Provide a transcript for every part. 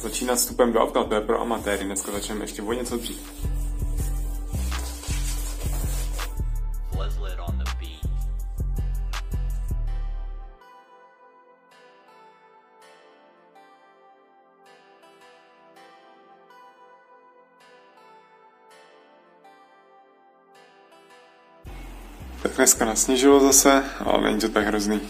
Začíná vstupem do auta, to je pro amatéry, dneska začneme ještě o něco dřív. Tak dneska nasněžilo zase, ale není to tak hrozný.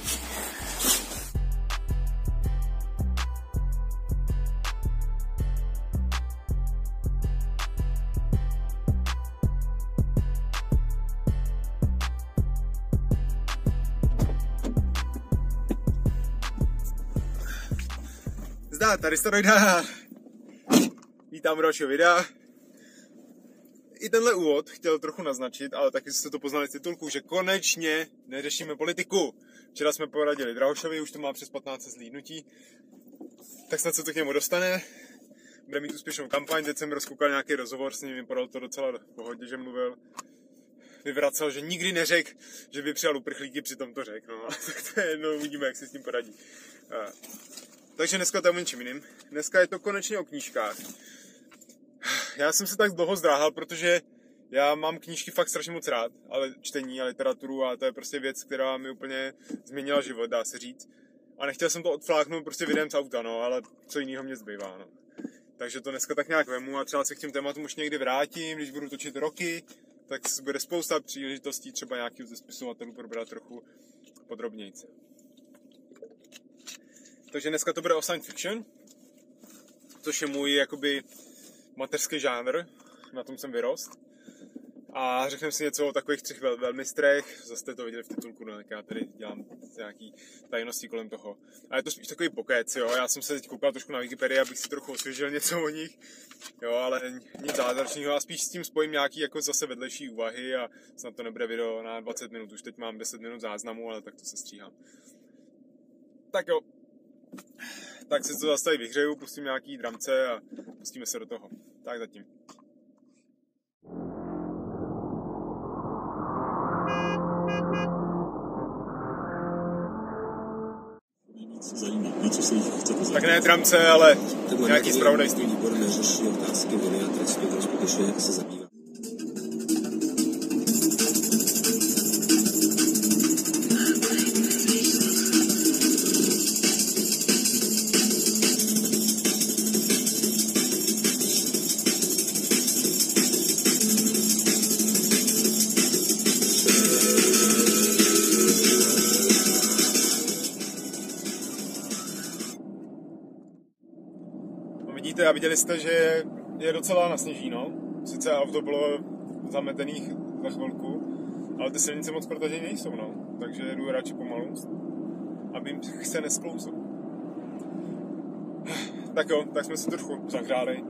Zdá, tady Steroida. Vítám dalšího videa. I tenhle úvod chtěl trochu naznačit, ale taky jste to poznali z titulku, že konečně neřešíme politiku. Včera jsme poradili Drahošovi, už to má přes 15 zlídnutí, tak snad se to k němu dostane. Bude mít úspěšnou kampaň, teď jsem rozkoukal nějaký rozhovor s ním, vypadal to docela pohodě, že mluvil. Vyvracel, že nikdy neřekl, že by přijal uprchlíky, přitom to řekl. No, tak to je jedno, uvidíme, jak se s tím poradí. Takže dneska to je o něčem jiným. Dneska je to konečně o knížkách. Já jsem se tak dlouho zdráhal, protože já mám knížky fakt strašně moc rád, ale čtení a literaturu a to je prostě věc, která mi úplně změnila život, dá se říct. A nechtěl jsem to odfláknout prostě videem z auta, no, ale co jiného mě zbývá, no. Takže to dneska tak nějak vemu a třeba se k těm tématům už někdy vrátím, když budu točit roky, tak bude spousta příležitostí třeba nějakých ze spisovatelů probrat trochu podrobněji. Takže dneska to bude o science fiction, což je můj jakoby mateřský žánr, na tom jsem vyrost. A řekneme si něco o takových třech vel- velmistrech, zase jste to viděli v titulku, no, tak já tady dělám nějaký tajnosti kolem toho. A je to spíš takový pokec, jo, já jsem se teď koukal trošku na Wikipedii, abych si trochu osvěžil něco o nich, jo, ale nic zázračného a spíš s tím spojím nějaký jako zase vedlejší úvahy a snad to nebude video na 20 minut, už teď mám 10 minut záznamu, ale tak to se stříhám. Tak jo, tak si to zase tady vyhřeju, pustím nějaký dramce a pustíme se do toho. Tak zatím. Tak ne dramce, ale nějaký zpravodajství. Výbor neřeší otázky viny a trestu, ten skutečně se zabývá. A viděli jste, že je docela nasněžíno. Sice auto bylo zametených za chvilku, ale ty silnice moc protažené nejsou, no. Takže jedu radši pomalu, aby se nesklouzl. Tak jo, tak jsme se trochu zahráli.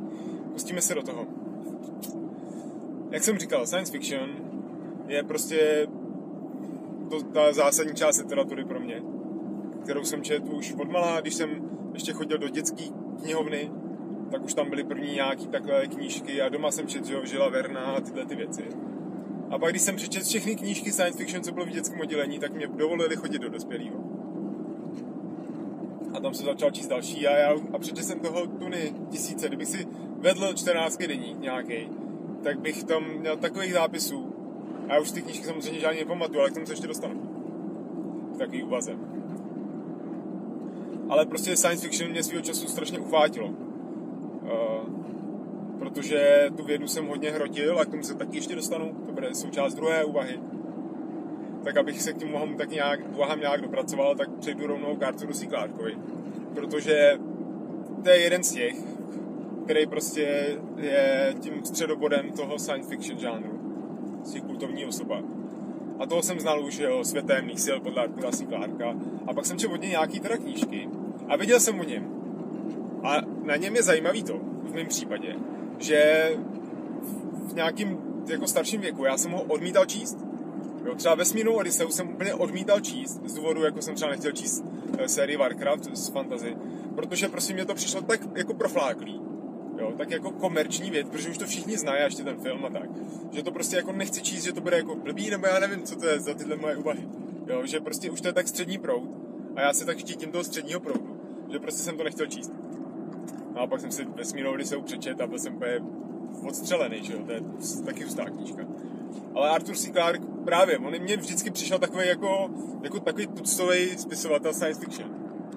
Pustíme se do toho. Jak jsem říkal, science fiction je prostě to, ta zásadní část literatury pro mě, kterou jsem četl už od malá, když jsem ještě chodil do dětské knihovny, tak už tam byly první nějaký takové knížky a doma jsem četl, že Žila Verna a tyhle ty věci. A pak, když jsem přečetl všechny knížky science fiction, co bylo v dětském oddělení, tak mě dovolili chodit do dospělého. A tam jsem začal číst další a já a přečetl jsem toho tuny tisíce. Kdybych si vedl 14 denní nějaký, tak bych tam měl takových zápisů. A já už ty knížky samozřejmě žádný nepamatuju, ale k tomu se ještě dostanu. K takový úvaze. Ale prostě science fiction mě svého času strašně uchvátilo. Uh, protože tu vědu jsem hodně hrotil a k tomu se taky ještě dostanu, to bude součást druhé úvahy. Tak abych se k těm úvahám tak nějak, úvahám nějak dopracoval, tak přejdu rovnou k Arturu C. Clarkovi. Protože to je jeden z těch, který prostě je tím středobodem toho science fiction žánru. Prostě kultovní osoba. A toho jsem znal už jeho světemných sil podle Artura C. Clarka. A pak jsem četl od něj nějaký teda knížky a věděl jsem o něm. A na něm je zajímavý to, v mém případě, že v nějakým jako starším věku já jsem ho odmítal číst. Jo, třeba Vesmírnou Odysseu jsem úplně odmítal číst, z důvodu, jako jsem třeba nechtěl číst eh, sérii Warcraft z fantasy, protože prostě mě to přišlo tak jako profláklý, jo, tak jako komerční věc, protože už to všichni znají, ještě ten film a tak, že to prostě jako nechci číst, že to bude jako blbý, nebo já nevím, co to je za tyhle moje úvahy, jo, že prostě už to je tak střední proud A já se tak štítím toho středního proudu, že prostě jsem to nechtěl číst. No a pak jsem si vesmírnou Odiseu přečet a byl jsem úplně odstřelený, že jo, to je taky hustá knížka. Ale Arthur C. Clarke právě, on mě vždycky přišel takový jako, jako takový tuctový spisovatel science fiction.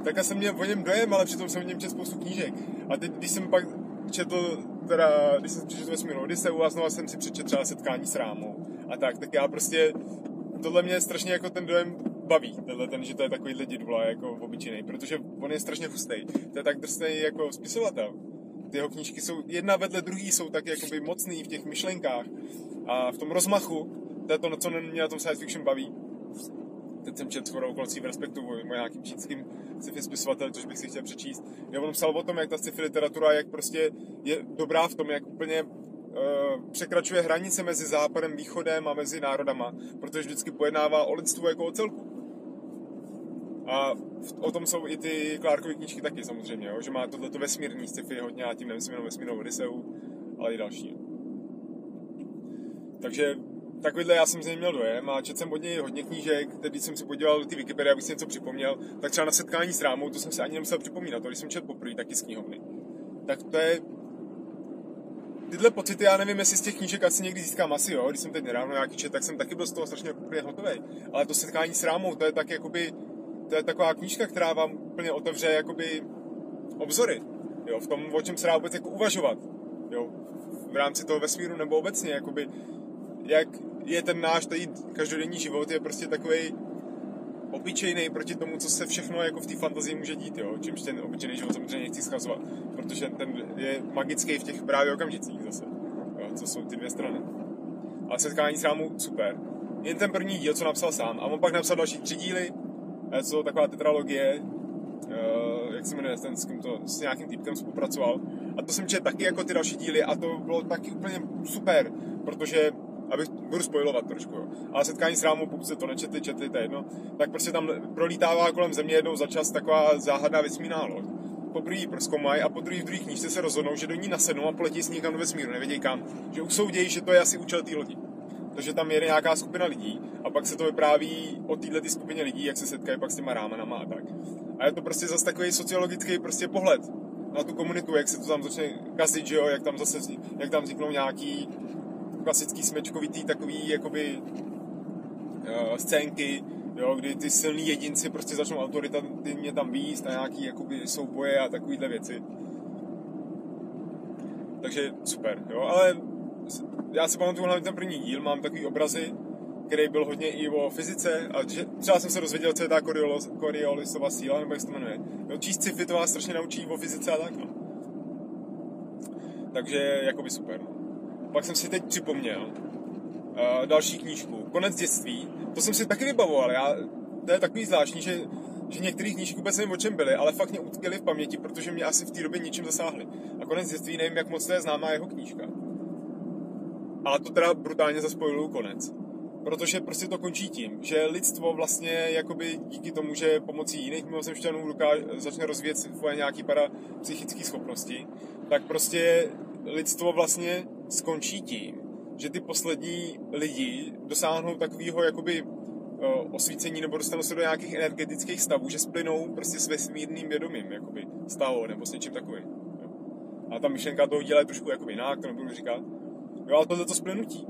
Tak já jsem měl o něm dojem, ale přitom jsem o něm četl spoustu knížek. A teď, když jsem pak četl, teda, když jsem přečetl Vesmírnou Odiseu a znovu jsem si přečetl třeba setkání s Rámou a tak, tak já prostě, tohle mě strašně jako ten dojem baví, tenhle ten, že to je takovýhle dědula jako obyčejný, protože on je strašně hustý. To je tak drsný jako spisovatel. Ty jeho knížky jsou jedna vedle druhý, jsou tak jakoby mocný v těch myšlenkách a v tom rozmachu, to je to, co mě na tom science fiction baví. Teď jsem četl shodou okolcí v Respektu o nějakým čínským sci-fi spisovatel, což bych si chtěl přečíst. Já on psal o tom, jak ta sci-fi literatura, jak prostě je dobrá v tom, jak úplně uh, překračuje hranice mezi západem, východem a mezi národama, protože vždycky pojednává o lidstvu jako o celku. A o tom jsou i ty Clarkovy knížky taky samozřejmě, jo? že má tohleto vesmírní sci-fi hodně, a tím nemyslím jenom vesmírnou Odiseu, ale i další. Takže takovýhle já jsem z něj měl dojem a četl jsem od něj hodně knížek, teď jsem si podíval ty Wikipedia, abych si něco připomněl, tak třeba na setkání s Rámou, to jsem si ani nemusel připomínat, to když jsem četl poprvé taky z knihovny. Tak to je tyhle pocity, já nevím, jestli z těch knížek asi někdy získám asi, jo, když jsem teď nedávno nějaký čet, tak jsem taky byl z toho strašně hotový. Ale to setkání s Rámou, to je tak jakoby, to je taková knížka, která vám úplně otevře jakoby obzory, jo, v tom, o čem se dá vůbec jako uvažovat, jo, v rámci toho vesmíru nebo obecně, jakoby, jak je ten náš tady každodenní život, je prostě takový obyčejný proti tomu, co se všechno jako v té fantazii může dít, jo? čímž ten obyčejný život samozřejmě nechci schazovat, protože ten je magický v těch právě okamžicích zase, jo? co jsou ty dvě strany. Ale setkání s rámu super. Jen ten první díl, co napsal sám, a on pak napsal další tři díly, co taková tetralogie, uh, jak se jmenuje, ten, s, to, s nějakým týpkem spolupracoval. A to jsem četl taky jako ty další díly a to bylo taky úplně super, protože abych budu spojovat trošku, jo. Ale setkání s rámou, pokud se to nečetli, četli, to je jedno, tak prostě tam prolítává kolem země jednou za čas taková záhadná vesmírná loď. Poprvé ji proskoumají a po druhé v druhé knížce se rozhodnou, že do ní nasednou a poletí s někam do vesmíru, nevědějí kam. Že usoudějí, že to je asi účel té lodi. Takže tam jede nějaká skupina lidí a pak se to vypráví o této skupině lidí, jak se setkají pak s těma rámenama a tak. A je to prostě zase takový sociologický prostě pohled na tu komunitu, jak se to tam začne kazit, že jo, jak tam zase, jak tam vzniknou nějaký klasický smečkovitý takový jakoby uh, scénky, jo, kdy ty silní jedinci prostě začnou autoritativně tam výjíst a nějaký jakoby souboje a takovýhle věci. Takže super, jo, ale já si pamatuju hlavně ten první díl, mám takový obrazy, který byl hodně i o fyzice a že, třeba jsem se dozvěděl, co je ta Coriolisova síla, nebo jak se to jmenuje. Jo, číst sci-fi to vás strašně naučí o fyzice a tak, no. Takže jakoby super, no. Pak jsem si teď připomněl uh, další knížku, Konec dětství. To jsem si taky vybavoval. Já, to je takový zvláštní, že, že některých knížek vůbec nevím, o čem byly, ale fakt mě utkvěly v paměti, protože mě asi v té době ničím zasáhly. A Konec dětství, nevím, jak moc to je známá jeho knížka. Ale to teda brutálně zaspojuju konec. Protože prostě to končí tím, že lidstvo vlastně jakoby díky tomu, že pomocí jiných mimozemšťanů začne rozvíjet svoje nějaký parapsychické schopnosti, tak prostě lidstvo vlastně skončí tím, že ty poslední lidi dosáhnou takového jakoby osvícení nebo dostanou se do nějakých energetických stavů, že splynou prostě s vesmírným vědomím, jakoby stalo nebo s něčím takovým. A ta myšlenka toho je trošku jakoby jinak, to nebudu říkat. Jo, tohle to splynutí.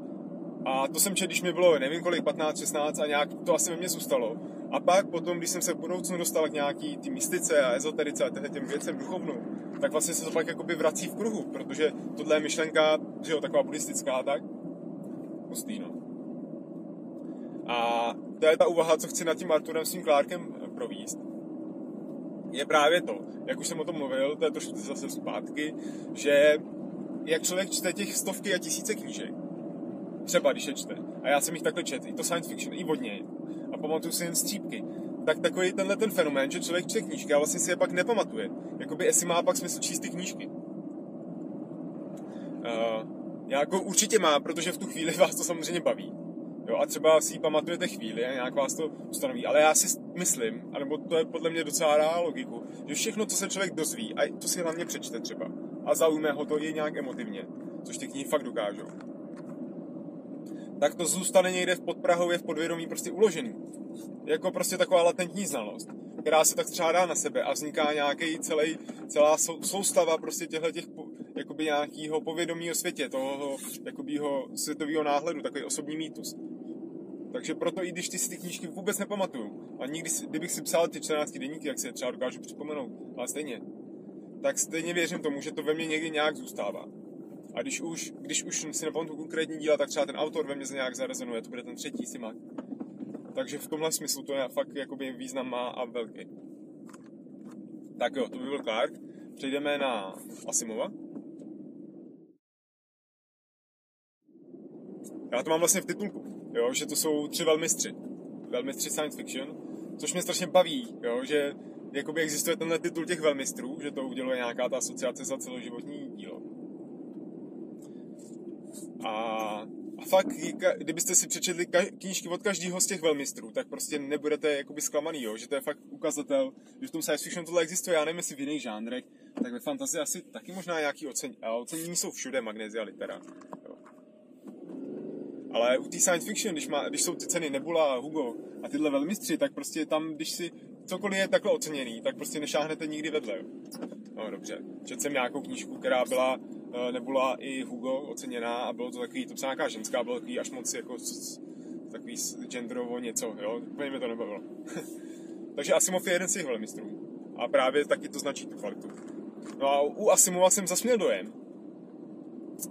A to jsem četl, když mi bylo, nevím kolik, 15, 16 a nějak to asi ve mně zůstalo. A pak potom, když jsem se v budoucnu dostal k nějaký ty mystice a ezoterice a těm věcem duchovnou, tak vlastně se to pak jakoby vrací v kruhu, protože tohle je myšlenka, že jo, taková buddhistická tak. Pustý, no. A to je ta úvaha, co chci nad tím Arturem s tím Clarkem províst. Je právě to, jak už jsem o tom mluvil, to je trošku zase zpátky, že jak člověk čte těch stovky a tisíce knížek, třeba když je čte, a já jsem jich takhle četl, i to science fiction, i vodně, a pamatuju si jen střípky, tak takový tenhle ten fenomén, že člověk čte knížky a vlastně si je pak nepamatuje. Jakoby jestli má pak smysl číst ty knížky. Uh, jako určitě má, protože v tu chvíli vás to samozřejmě baví. Jo, a třeba si ji pamatujete chvíli a nějak vás to ustanoví. Ale já si myslím, anebo to je podle mě docela dá logiku, že všechno, co se člověk dozví, a to si hlavně přečte třeba, a zaujme ho to i nějak emotivně, což ty knihy fakt dokážou, tak to zůstane někde v podprahově v podvědomí prostě uložený. Jako prostě taková latentní znalost. která se tak střádá na sebe a vzniká nějaký celý, celá sou, soustava prostě těchto těch jakoby nějakého povědomí o světě, toho jakoby světového náhledu, takový osobní mýtus. Takže proto i když ty si ty knížky vůbec nepamatuju, a nikdy, kdybych si psal ty 14 denníky, jak si je třeba dokážu připomenout, ale stejně, tak stejně věřím tomu, že to ve mně někdy nějak zůstává. A když už, když už si nepamatuju konkrétní díla, tak třeba ten autor ve mně nějak zarezonuje, to bude ten třetí Simak. Takže v tomhle smyslu to je fakt jakoby význam má a velký. Tak jo, to by byl Clark. Přejdeme na Asimova. Já to mám vlastně v titulku, jo, že to jsou tři velmistři. Velmistři science fiction, což mě strašně baví, jo, že jakoby existuje tenhle titul těch velmistrů, že to uděluje nějaká ta asociace za celoživotní dílo. A, a fakt, kdybyste si přečetli knížky od každého z těch velmistrů, tak prostě nebudete jakoby zklamaný, jo? že to je fakt ukazatel, že v tom science fiction tohle existuje, já nevím, jestli v jiných žánrech, tak ve fantazii asi taky možná nějaký ocení, a ocenění jsou všude, magnézia, litera. Jo. Ale u té science fiction, když, má, když jsou ty ceny Nebula, Hugo a tyhle velmistři, tak prostě tam, když si cokoliv je takhle oceněný, tak prostě nešáhnete nikdy vedle. No dobře, četl jsem nějakou knížku, která byla Eh, nebyla i Hugo oceněná a bylo to takový, to psala nějaká ženská, bylo takový až moc jako takový genderovo něco, jo, úplně mi to nebavilo. Takže Asimov je jeden z těch velmistrů a právě taky to značí tu kvalitu. No a u Asimova jsem zasměl dojem,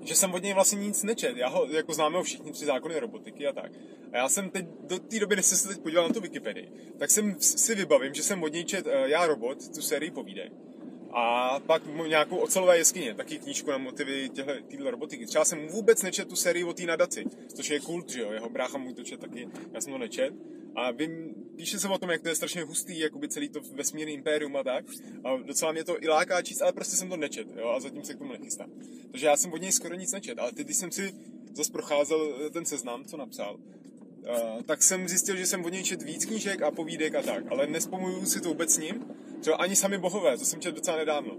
že jsem od něj vlastně nic nečet. Já ho jako známe ho všichni tři zákony robotiky a tak. A já jsem teď do té doby, než jsem se teď podíval na tu Wikipedii, tak jsem si vybavím, že jsem od něj čet uh, Já robot, tu sérii povídek. A pak nějakou ocelové jeskyně, taky knížku na motivy téhle robotiky. Třeba jsem vůbec nečet tu sérii o té nadaci, což je kult, že jo, jeho brácha můj to čet taky, já jsem to nečet. A vím, píše se o tom, jak to je strašně hustý, jakoby celý to vesmírný impérium a tak. A docela mě to i láká číst, ale prostě jsem to nečet, jo, a zatím se k tomu nechystám. Takže já jsem od něj skoro nic nečet, ale teď, když jsem si zase procházel ten seznam, co napsal, Uh, tak jsem zjistil, že jsem od něj čet víc knížek a povídek a tak, ale nespomuju si to vůbec s ním, Třeba ani sami bohové, to jsem četl docela nedávno.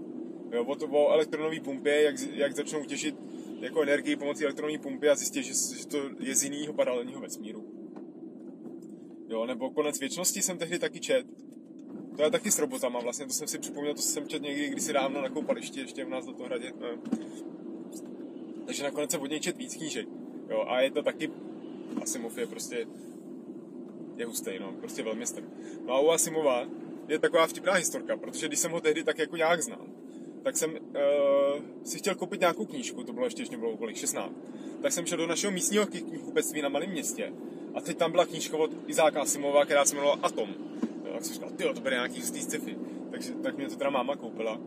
Jo, o, to, o elektronové pumpě, jak, jak začnou těžit jako energii pomocí elektronové pumpy a zjistit, že, že to je z jiného paralelního vesmíru. Jo, nebo konec věčnosti jsem tehdy taky čet. To je taky s robotama vlastně, to jsem si připomněl, to jsem čet někdy kdysi dávno na koupališti, ještě u nás do toho hradě. No. Takže nakonec jsem od něj čet víc knížek. Jo, a je to taky, Asimov je prostě, je hustý, no, prostě velmi strm. No a u Asimova, je taková vtipná historka, protože když jsem ho tehdy tak jako nějak znal, tak jsem uh, si chtěl koupit nějakou knížku, to bylo ještě, ještě bylo kolik, 16. Tak jsem šel do našeho místního knihkupectví na malém městě a teď tam byla knížka od Izáka Asimova, která se jmenovala Atom. Jo, tak jsem říkal, ty to bude nějaký hustý sci-fi. Takže tak mě to teda máma koupila.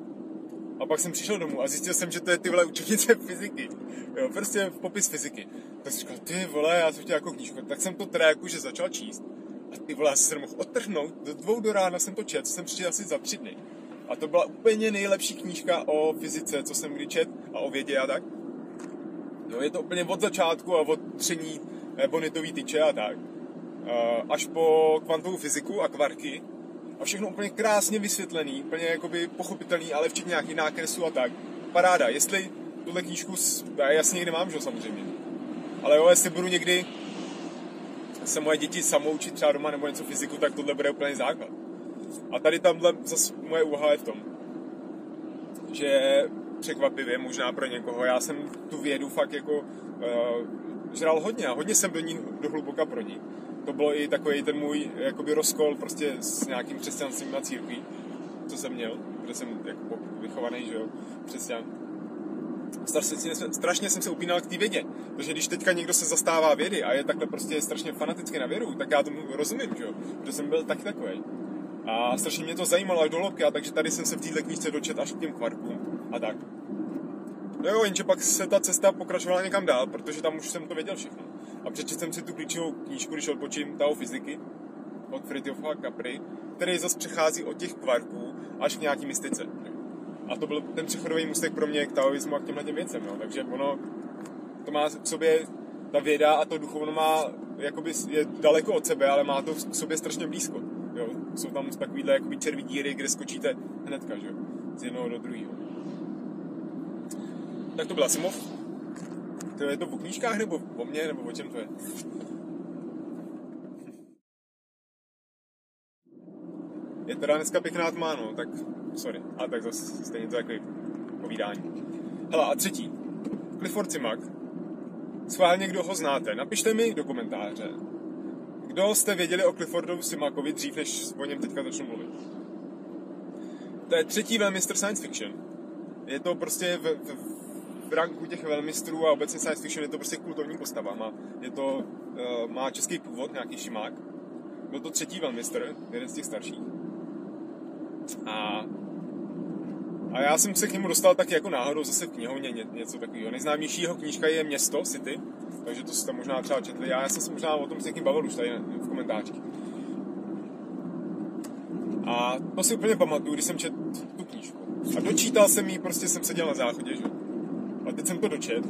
A pak jsem přišel domů a zjistil jsem, že to je ty vole učebnice fyziky. Jo, prostě popis fyziky. Tak jsem říkal, ty vole, já jsem chtěl jako knížku. Tak jsem to teda jakože začal číst. A ty vole, já jsem mohl odtrhnout, do dvou do rána jsem to čet, jsem přišel asi za tři dny. A to byla úplně nejlepší knížka o fyzice, co jsem kdy čet a o vědě a tak. No je to úplně od začátku a od tření bonitový tyče a tak. Až po kvantovou fyziku a kvarky. A všechno úplně krásně vysvětlený, úplně jakoby pochopitelný, ale včetně nějakých nákresů a tak. Paráda, jestli tuhle knížku, já jasně někde mám, že samozřejmě. Ale jo, jestli budu někdy se moje děti samoučit třeba doma nebo něco fyziku, tak tohle bude úplně základ. A tady tamhle zase moje úvaha je v tom, že překvapivě možná pro někoho, já jsem tu vědu fakt jako uh, žral hodně a hodně jsem do ní do hluboka pro ní. To bylo i takový ten můj jakoby rozkol prostě s nějakým křesťanstvím a církví, co jsem měl, protože jsem jako vychovaný, že jo, křesťan strašně, strašně jsem se upínal k té vědě. Protože když teďka někdo se zastává vědy a je takhle prostě strašně fanaticky na vědu, tak já tomu rozumím, že jo? Protože jsem byl taky takový. A strašně mě to zajímalo až do hloubky, a takže tady jsem se v této knížce dočet až k těm kvarkům a tak. No jo, jenže pak se ta cesta pokračovala někam dál, protože tam už jsem to věděl všechno. A přečetl jsem si tu klíčovou knížku, když odpočím, Tao fyziky, od Fritjofa Capri, který zase přechází od těch kvarků až k nějaký mystice. A to byl ten přechodový mustek pro mě k taoismu a k těmhle těm věcem. No. Takže ono to má v sobě, ta věda a to duchovno má, jakoby je daleko od sebe, ale má to k sobě strašně blízko. Jo. Jsou tam takovýhle jakoby červí díry, kde skočíte hnedka, že? z jednoho do druhého. Tak to byl Asimov. To je to o knížkách, nebo o mně, nebo o čem to je? Je teda dneska pěkná tma, no, tak sorry. A tak zase stejně to takový povídání. Hele, a třetí. Clifford Simak. Schválně, kdo ho znáte, napište mi do komentáře, kdo jste věděli o Cliffordu Simakovi dřív, než o něm teďka začnu mluvit. To je třetí velmistr science fiction. Je to prostě v, v, v ranku těch velmistrů a obecně science fiction je to prostě kultovní postava. Má, je to, uh, má český původ, nějaký šimák. Byl to třetí velmistr, jeden z těch starších. A a já jsem se k němu dostal tak jako náhodou zase v knihovně ně, něco takového. Nejznámější jeho knížka je Město, City, takže to jste možná třeba četli. Já, já jsem se možná o tom s někým bavil už tady v komentářích. A to si úplně pamatuju, když jsem četl tu knížku. A dočítal jsem ji, prostě jsem seděl na záchodě, že? Teď jsem to dočet.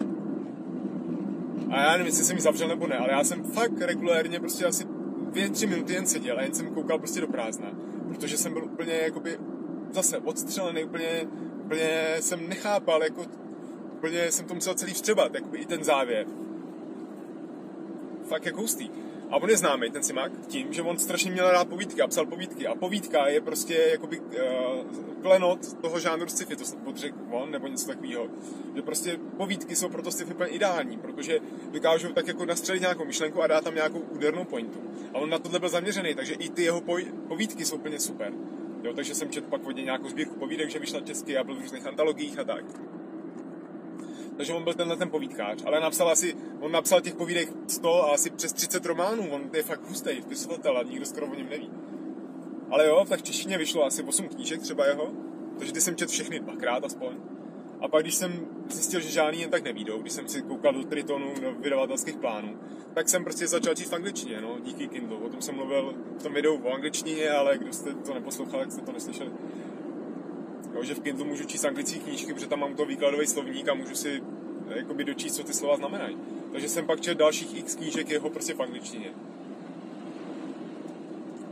A já nevím, jestli jsem ji zavřel nebo ne, ale já jsem fakt regulérně prostě asi dvě, tři minuty jen seděl a jen jsem koukal prostě do prázdna. Protože jsem byl úplně jakoby zase odstřelený, úplně, úplně jsem nechápal, jako úplně jsem to musel celý vstřebat, jakoby i ten závěr. Fakt jako hustý. A on je známý, ten Simak, tím, že on strašně měl rád povídky a psal povídky. A povídka je prostě jakoby uh, klenot toho žánru sci-fi, to podřek on, nebo něco takového. Že prostě povídky jsou proto sci-fi ideální, protože dokážou tak jako nastřelit nějakou myšlenku a dát tam nějakou údernou pointu. A on na tohle byl zaměřený, takže i ty jeho povídky jsou úplně super. Jo, takže jsem četl pak vodě nějakou sbírku povídek, že vyšla česky a byl v různých antologiích a tak. Takže on byl tenhle ten povídkář, ale napsal asi, on napsal těch povídek 100 a asi přes 30 románů, on je fakt hustý spisovatel a nikdo skoro o něm neví. Ale jo, tak v češtině vyšlo asi 8 knížek třeba jeho, takže ty jsem četl všechny dvakrát aspoň. A pak, když jsem zjistil, že žádný jen tak nevídou, když jsem si koukal do Tritonu, do vydavatelských plánů, tak jsem prostě začal číst v angličtině, no, díky Kindle. O tom jsem mluvil v tom videu o angličtině, ale kdo jste to neposlouchali, tak jste to neslyšeli. Jo, že v Kindle můžu číst anglické knížky, protože tam mám to výkladový slovník a můžu si eh, jakoby dočíst, co ty slova znamenají. Takže jsem pak četl dalších x knížek jeho prostě v angličtině.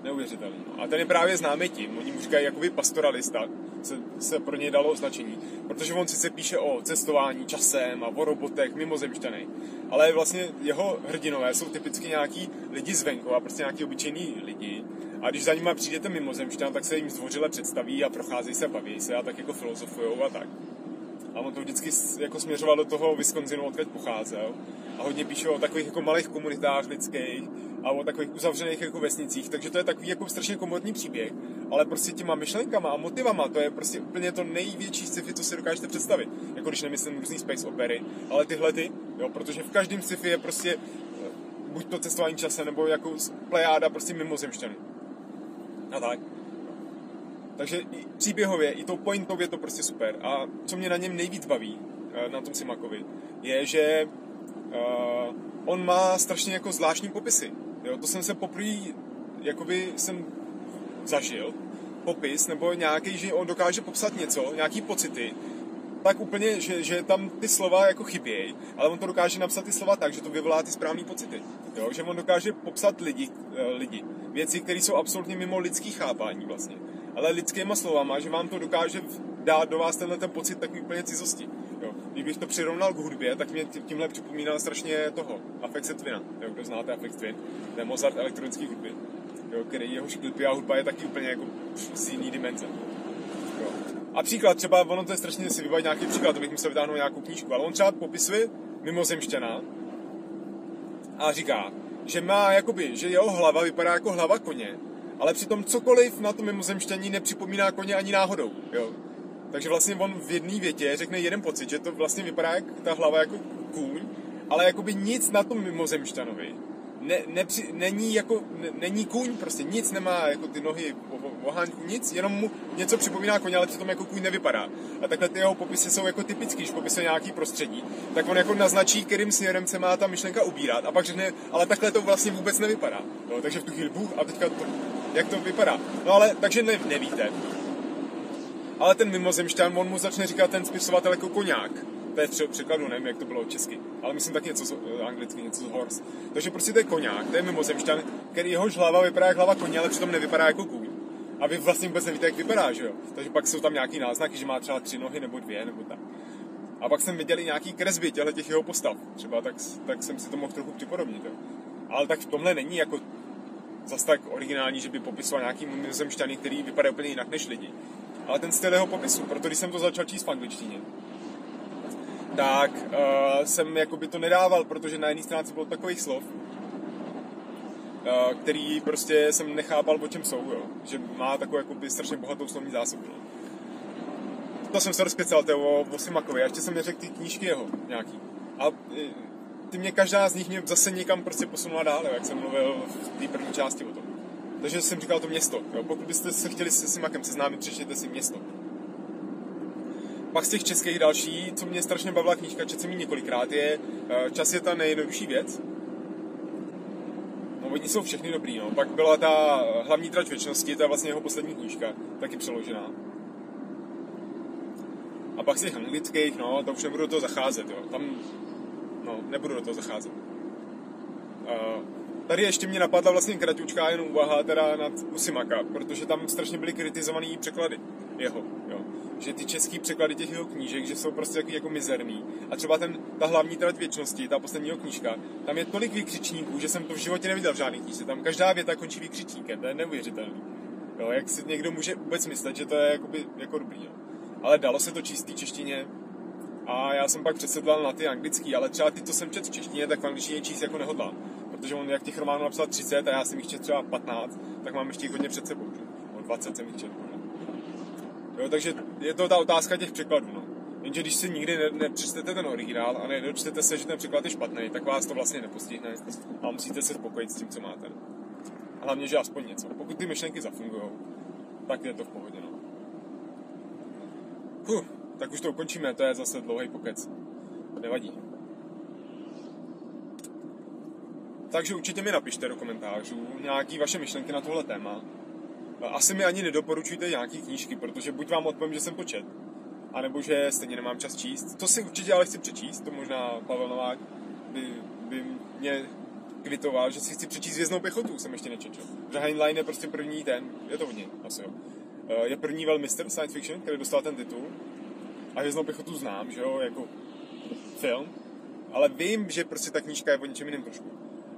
Neuvěřitelný. No. A ten je právě známý tím, oni mu říkají jakoby pastoralista, se, se pro něj dalo označení, protože on sice píše o cestování časem a o robotech, mimozemšťanej, ale vlastně jeho hrdinové jsou typicky nějaký lidi zvenku a prostě nějaký obyčejní lidi. A když za nimi přijde ten mimozemšťan, tak se jim zdvořile představí a procházejí se, baví se a tak jako filozofujou a tak. A on to vždycky jako směřoval do toho Wisconsinu, odkud pocházel. A hodně píše o takových jako malých komunitách lidských a o takových uzavřených jako vesnicích. Takže to je takový jako strašně komodní příběh. Ale prostě těma myšlenkama a motivama, to je prostě úplně to největší sci-fi, co si dokážete představit. Jako když nemyslím různý space opery, ale tyhle ty, jo, protože v každém sci-fi je prostě eh, buď to cestování časem, nebo jako plejáda prostě mimozemšťanů. A tak. Takže i příběhově, i tou pointově to prostě super. A co mě na něm nejvíc baví, eh, na tom Simakovi, je, že uh, on má strašně jako zvláštní popisy. Jo, to jsem se poprvé, jakoby jsem zažil, popis, nebo nějaký, že on dokáže popsat něco, nějaký pocity, tak úplně, že, že tam ty slova jako chybějí, ale on to dokáže napsat ty slova tak, že to vyvolá ty správné pocity. Jo? Že on dokáže popsat lidi, eh, lidi věci, které jsou absolutně mimo lidský chápání vlastně ale lidskýma slovama, že vám to dokáže dát do vás tenhle ten pocit takový úplně cizosti. Jo. Kdybych to přirovnal k hudbě, tak mě tímhle připomínal strašně toho, Afexe Twina. Jo, kdo znáte Afex Twin? To je Mozart elektronický hudby. Jo, který jeho klipy a hudba je taky úplně jako z jiný dimenze. Jo. A příklad, třeba ono to je strašně si vybavit nějaký příklad, to bych musel vytáhnout nějakou knížku, ale on třeba popisuje mimozemšťana a říká, že má jakoby, že jeho hlava vypadá jako hlava koně, ale přitom cokoliv na tom mimozemštění nepřipomíná koně ani náhodou. Jo. Takže vlastně on v jedné větě řekne jeden pocit, že to vlastně vypadá jak ta hlava jako kůň, ale jakoby nic na tom mimozemšťanovi ne, nepři, není jako, ne, není kůň, prostě nic nemá, jako ty nohy ohánku, nic, jenom mu něco připomíná koně, ale přitom jako kůň nevypadá. A takhle ty jeho popisy jsou jako typický, když popisuje nějaký prostředí, tak on jako naznačí, kterým směrem se má ta myšlenka ubírat a pak řekne, ale takhle to vlastně vůbec nevypadá. No, takže v tu chvíli, buch, a teďka to, jak to vypadá. No ale, takže ne, nevíte. Ale ten mimozemšťan, on mu začne říkat ten spisovatel jako koňák. To je třeba překladu, nevím, jak to bylo česky. Ale myslím tak něco z, uh, anglicky, něco z horse. Takže prostě to je koňák, to je mimozemšťan, který jehož hlava vypadá jako hlava koně, ale přitom nevypadá jako kůň. A vy vlastně vůbec nevíte, jak vypadá, že jo? Takže pak jsou tam nějaký náznaky, že má třeba tři nohy nebo dvě, nebo tak. A pak jsem viděl i nějaký kresby těchto těch jeho postav. Třeba tak, tak jsem si to mohl trochu připodobnit. Jo? Ale tak v tomhle není jako zas tak originální, že by popisoval nějaký mimozemšťany, který vypadá úplně jinak než lidi. Ale ten styl jeho popisu, proto když jsem to začal číst v angličtině, tak uh, jsem jakoby to nedával, protože na jedné stránce bylo takových slov, uh, který prostě jsem nechápal, o čem jsou, jo. Že má takovou jakoby strašně bohatou slovní zásobu. No. To jsem se rozkecal, to o, o Simakovi, a ještě jsem neřekl ty knížky jeho nějaký. A eh, ty mě každá z nich mě zase někam prostě posunula dál, jo, jak jsem mluvil v té první části o tom. Takže jsem říkal to město. Jo. Pokud byste se chtěli se Simakem seznámit, přečtěte si město. Pak z těch českých další, co mě strašně bavila knížka, četl jsem ji několikrát, je Čas je ta nejjednodušší věc. No, oni jsou všechny dobrý, no. Pak byla ta hlavní trať věčnosti, to je vlastně jeho poslední knížka, taky přeložená. A pak z těch anglických, no, to už nebudu do toho zacházet, jo. Tam, no, nebudu do toho zacházet. Uh, tady ještě mě napadla vlastně kratučká jen úvaha teda nad Usimaka, protože tam strašně byly kritizovaný překlady jeho, že ty český překlady těch jeho knížek, že jsou prostě takový jako mizerný. A třeba ten, ta hlavní trať věčnosti, ta poslední jeho knížka, tam je tolik vykřičníků, že jsem to v životě neviděl v žádný knížce. Tam každá věta končí vykřičníkem, to je neuvěřitelný. Jo, jak si někdo může vůbec myslet, že to je jakoby, jako dobrý. Jo. Ale dalo se to číst v češtině, a já jsem pak přesedlal na ty anglický, ale třeba ty, co jsem četl v češtině, tak v angličtině číst jako nehodlám. Protože on jak těch románů napsal 30 a já jsem jich četl třeba 15, tak mám ještě hodně před sebou. O 20 jsem jich četl. Jo, takže je to ta otázka těch překladů. No. Jenže když si nikdy ne, nepřečtete ten originál a nedočtete se, že ten překlad je špatný, tak vás to vlastně nepostihne a musíte se spokojit s tím, co máte. A hlavně, že aspoň něco. Pokud ty myšlenky zafungují, tak je to v pohodě. No. Huh, tak už to ukončíme, to je zase dlouhý pokec. Nevadí. Takže určitě mi napište do komentářů nějaký vaše myšlenky na tohle téma asi mi ani nedoporučujte nějaký knížky, protože buď vám odpovím, že jsem to čet, anebo že stejně nemám čas číst. To si určitě ale chci přečíst, to možná Pavel Novák by, by mě kvitoval, že si chci přečíst Věznou pěchotu, jsem ještě nečetl. Že Heinlein je prostě první ten, je to hodně, asi jo. Eh, je první velmistr science fiction, který dostal ten titul. A Hvězdnou pěchotu znám, že jo, jako film. Ale vím, že prostě ta knížka je o něčem jiném trošku.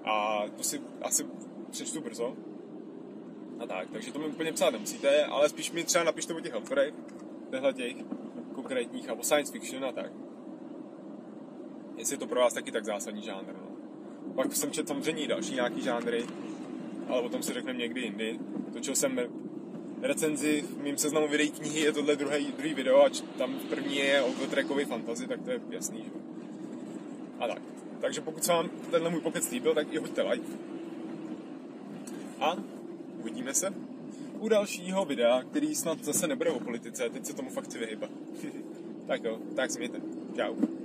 A to si asi přečtu brzo a tak. Takže to mi úplně psát nemusíte, ale spíš mi třeba napište o těch autorech, těchto těch konkrétních, nebo science fiction a tak. Jestli je to pro vás taky tak zásadní žánr. No. Pak jsem četl samozřejmě další nějaký žánry, ale o tom si řekneme někdy jindy. Točil jsem recenzi v mým seznamu videí knihy, je tohle druhý, druhý video a tam první je o trackový fantasy, tak to je jasný, že? A tak. Takže pokud se vám tenhle můj pokec líbil, tak i hoďte like. A uvidíme se u dalšího videa, který snad zase nebude o politice, teď se tomu fakt chci vyhybat. tak jo, tak se mějte. Čau.